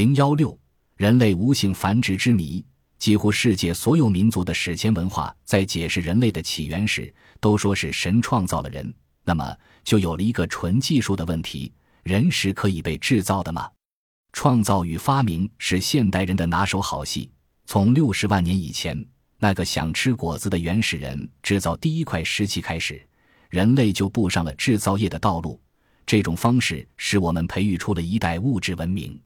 零幺六，人类无性繁殖之谜。几乎世界所有民族的史前文化在解释人类的起源时，都说是神创造了人。那么，就有了一个纯技术的问题：人是可以被制造的吗？创造与发明是现代人的拿手好戏。从六十万年以前，那个想吃果子的原始人制造第一块石器开始，人类就步上了制造业的道路。这种方式使我们培育出了一代物质文明。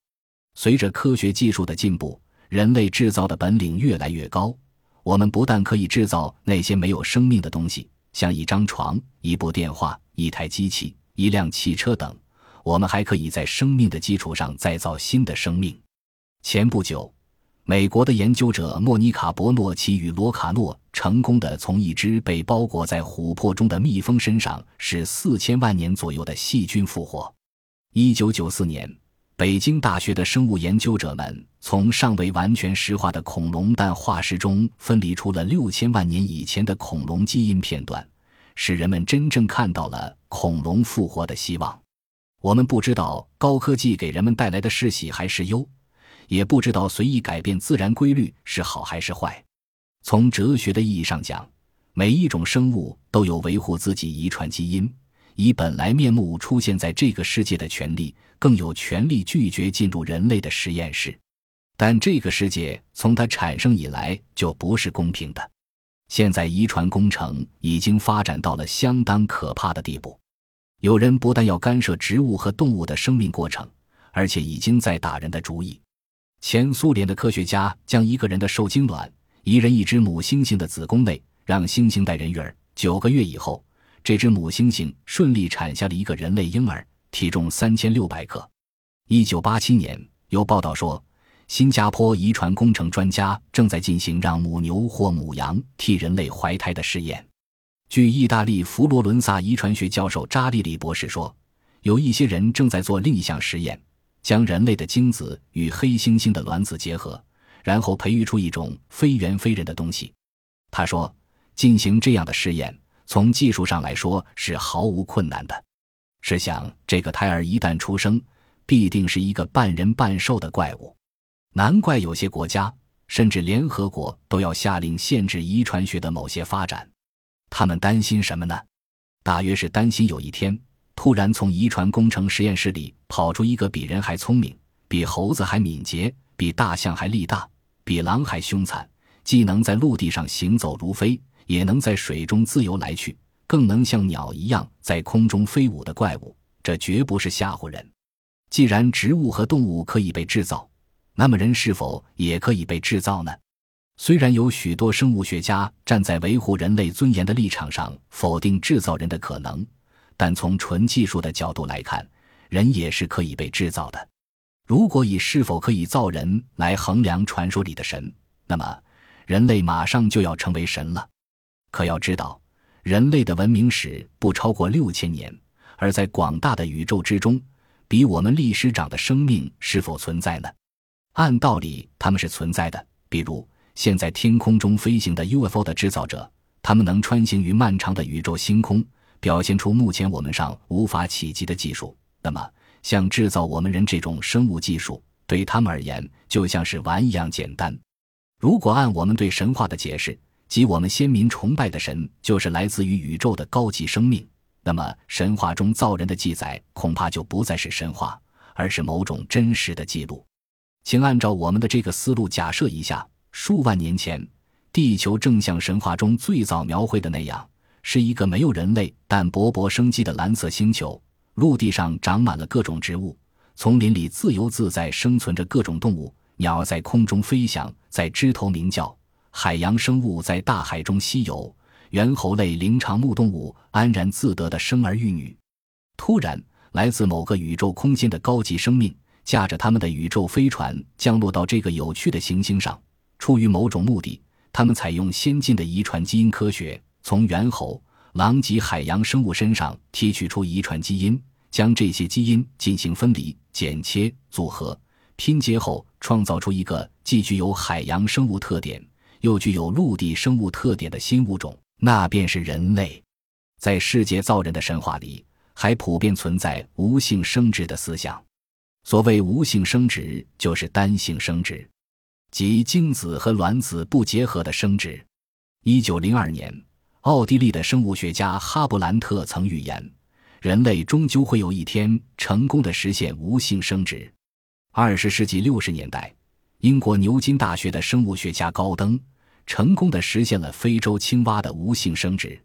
随着科学技术的进步。人类制造的本领越来越高，我们不但可以制造那些没有生命的东西，像一张床、一部电话、一台机器、一辆汽车等，我们还可以在生命的基础上再造新的生命。前不久，美国的研究者莫妮卡·伯诺奇与罗卡诺成功的从一只被包裹在琥珀中的蜜蜂身上使四千万年左右的细菌复活。一九九四年。北京大学的生物研究者们从尚未完全石化的恐龙蛋化石中分离出了六千万年以前的恐龙基因片段，使人们真正看到了恐龙复活的希望。我们不知道高科技给人们带来的是喜还是忧，也不知道随意改变自然规律是好还是坏。从哲学的意义上讲，每一种生物都有维护自己遗传基因。以本来面目出现在这个世界的权利，更有权利拒绝进入人类的实验室。但这个世界从它产生以来就不是公平的。现在遗传工程已经发展到了相当可怕的地步。有人不但要干涉植物和动物的生命过程，而且已经在打人的主意。前苏联的科学家将一个人的受精卵移人一只母猩猩的子宫内，让猩猩带人育儿。九个月以后。这只母猩猩顺利产下了一个人类婴儿，体重三千六百克。一九八七年，有报道说，新加坡遗传工程专家正在进行让母牛或母羊替人类怀胎的试验。据意大利佛罗伦萨遗传学教授扎利里博士说，有一些人正在做另一项实验，将人类的精子与黑猩猩的卵子结合，然后培育出一种非猿非人的东西。他说，进行这样的试验。从技术上来说是毫无困难的。试想，这个胎儿一旦出生，必定是一个半人半兽的怪物。难怪有些国家，甚至联合国都要下令限制遗传学的某些发展。他们担心什么呢？大约是担心有一天，突然从遗传工程实验室里跑出一个比人还聪明、比猴子还敏捷、比大象还力大、比狼还凶残，既能在陆地上行走如飞。也能在水中自由来去，更能像鸟一样在空中飞舞的怪物，这绝不是吓唬人。既然植物和动物可以被制造，那么人是否也可以被制造呢？虽然有许多生物学家站在维护人类尊严的立场上否定制造人的可能，但从纯技术的角度来看，人也是可以被制造的。如果以是否可以造人来衡量传说里的神，那么人类马上就要成为神了。可要知道，人类的文明史不超过六千年，而在广大的宇宙之中，比我们历史长的生命是否存在呢？按道理，他们是存在的。比如，现在天空中飞行的 UFO 的制造者，他们能穿行于漫长的宇宙星空，表现出目前我们上无法企及的技术。那么，像制造我们人这种生物技术，对他们而言就像是玩一样简单。如果按我们对神话的解释，即我们先民崇拜的神，就是来自于宇宙的高级生命。那么，神话中造人的记载恐怕就不再是神话，而是某种真实的记录。请按照我们的这个思路假设一下：数万年前，地球正像神话中最早描绘的那样，是一个没有人类但勃勃生机的蓝色星球。陆地上长满了各种植物，丛林里自由自在生存着各种动物，鸟儿在空中飞翔，在枝头鸣叫。海洋生物在大海中西游，猿猴类灵长目动物安然自得的生儿育女。突然，来自某个宇宙空间的高级生命，驾着他们的宇宙飞船降落到这个有趣的行星上。出于某种目的，他们采用先进的遗传基因科学，从猿猴、狼及海洋生物身上提取出遗传基因，将这些基因进行分离、剪切、组合、拼接后，创造出一个既具有海洋生物特点。又具有陆地生物特点的新物种，那便是人类。在世界造人的神话里，还普遍存在无性生殖的思想。所谓无性生殖，就是单性生殖，即精子和卵子不结合的生殖。一九零二年，奥地利的生物学家哈布兰特曾预言，人类终究会有一天成功的实现无性生殖。二十世纪六十年代，英国牛津大学的生物学家高登成功的实现了非洲青蛙的无性生殖。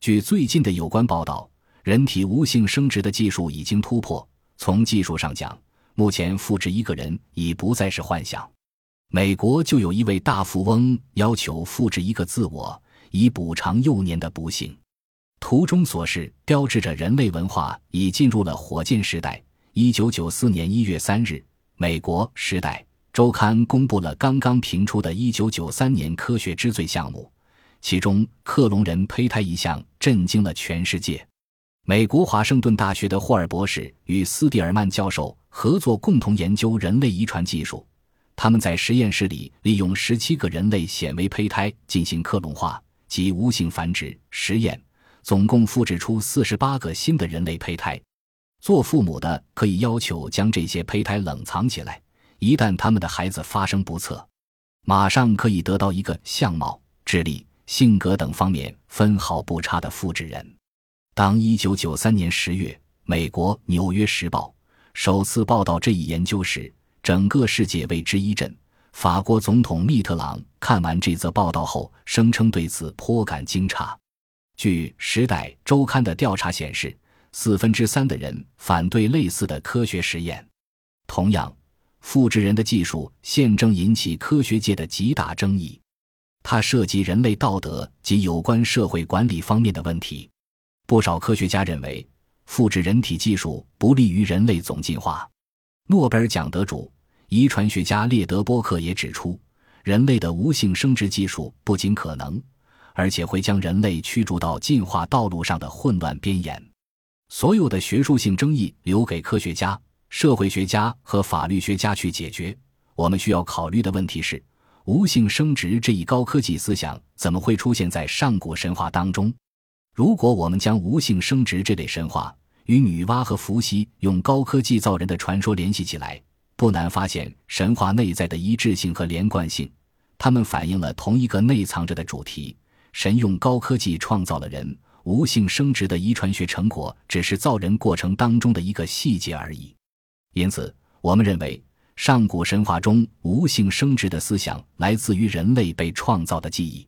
据最近的有关报道，人体无性生殖的技术已经突破。从技术上讲，目前复制一个人已不再是幻想。美国就有一位大富翁要求复制一个自我，以补偿幼年的不幸。图中所示标志着人类文化已进入了火箭时代。一九九四年一月三日，美国《时代周刊》公布了刚刚评出的一九九三年科学之最项目，其中克隆人胚胎一项震惊了全世界。美国华盛顿大学的霍尔博士与斯蒂尔曼教授合作，共同研究人类遗传技术。他们在实验室里利用十七个人类显微胚胎进行克隆化及无性繁殖实验，总共复制出四十八个新的人类胚胎。做父母的可以要求将这些胚胎冷藏起来，一旦他们的孩子发生不测，马上可以得到一个相貌、智力、性格等方面分毫不差的复制人。当一九九三年十月，美国《纽约时报》首次报道这一研究时，整个世界为之一振。法国总统密特朗看完这则报道后，声称对此颇感惊诧。据《时代周刊》的调查显示，四分之三的人反对类似的科学实验。同样，复制人的技术现正引起科学界的极大争议，它涉及人类道德及有关社会管理方面的问题。不少科学家认为，复制人体技术不利于人类总进化。诺贝尔奖得主、遗传学家列德波克也指出，人类的无性生殖技术不仅可能，而且会将人类驱逐到进化道路上的混乱边沿。所有的学术性争议留给科学家、社会学家和法律学家去解决。我们需要考虑的问题是：无性生殖这一高科技思想怎么会出现在上古神话当中？如果我们将无性生殖这类神话与女娲和伏羲用高科技造人的传说联系起来，不难发现神话内在的一致性和连贯性。它们反映了同一个内藏着的主题：神用高科技创造了人，无性生殖的遗传学成果只是造人过程当中的一个细节而已。因此，我们认为上古神话中无性生殖的思想来自于人类被创造的记忆。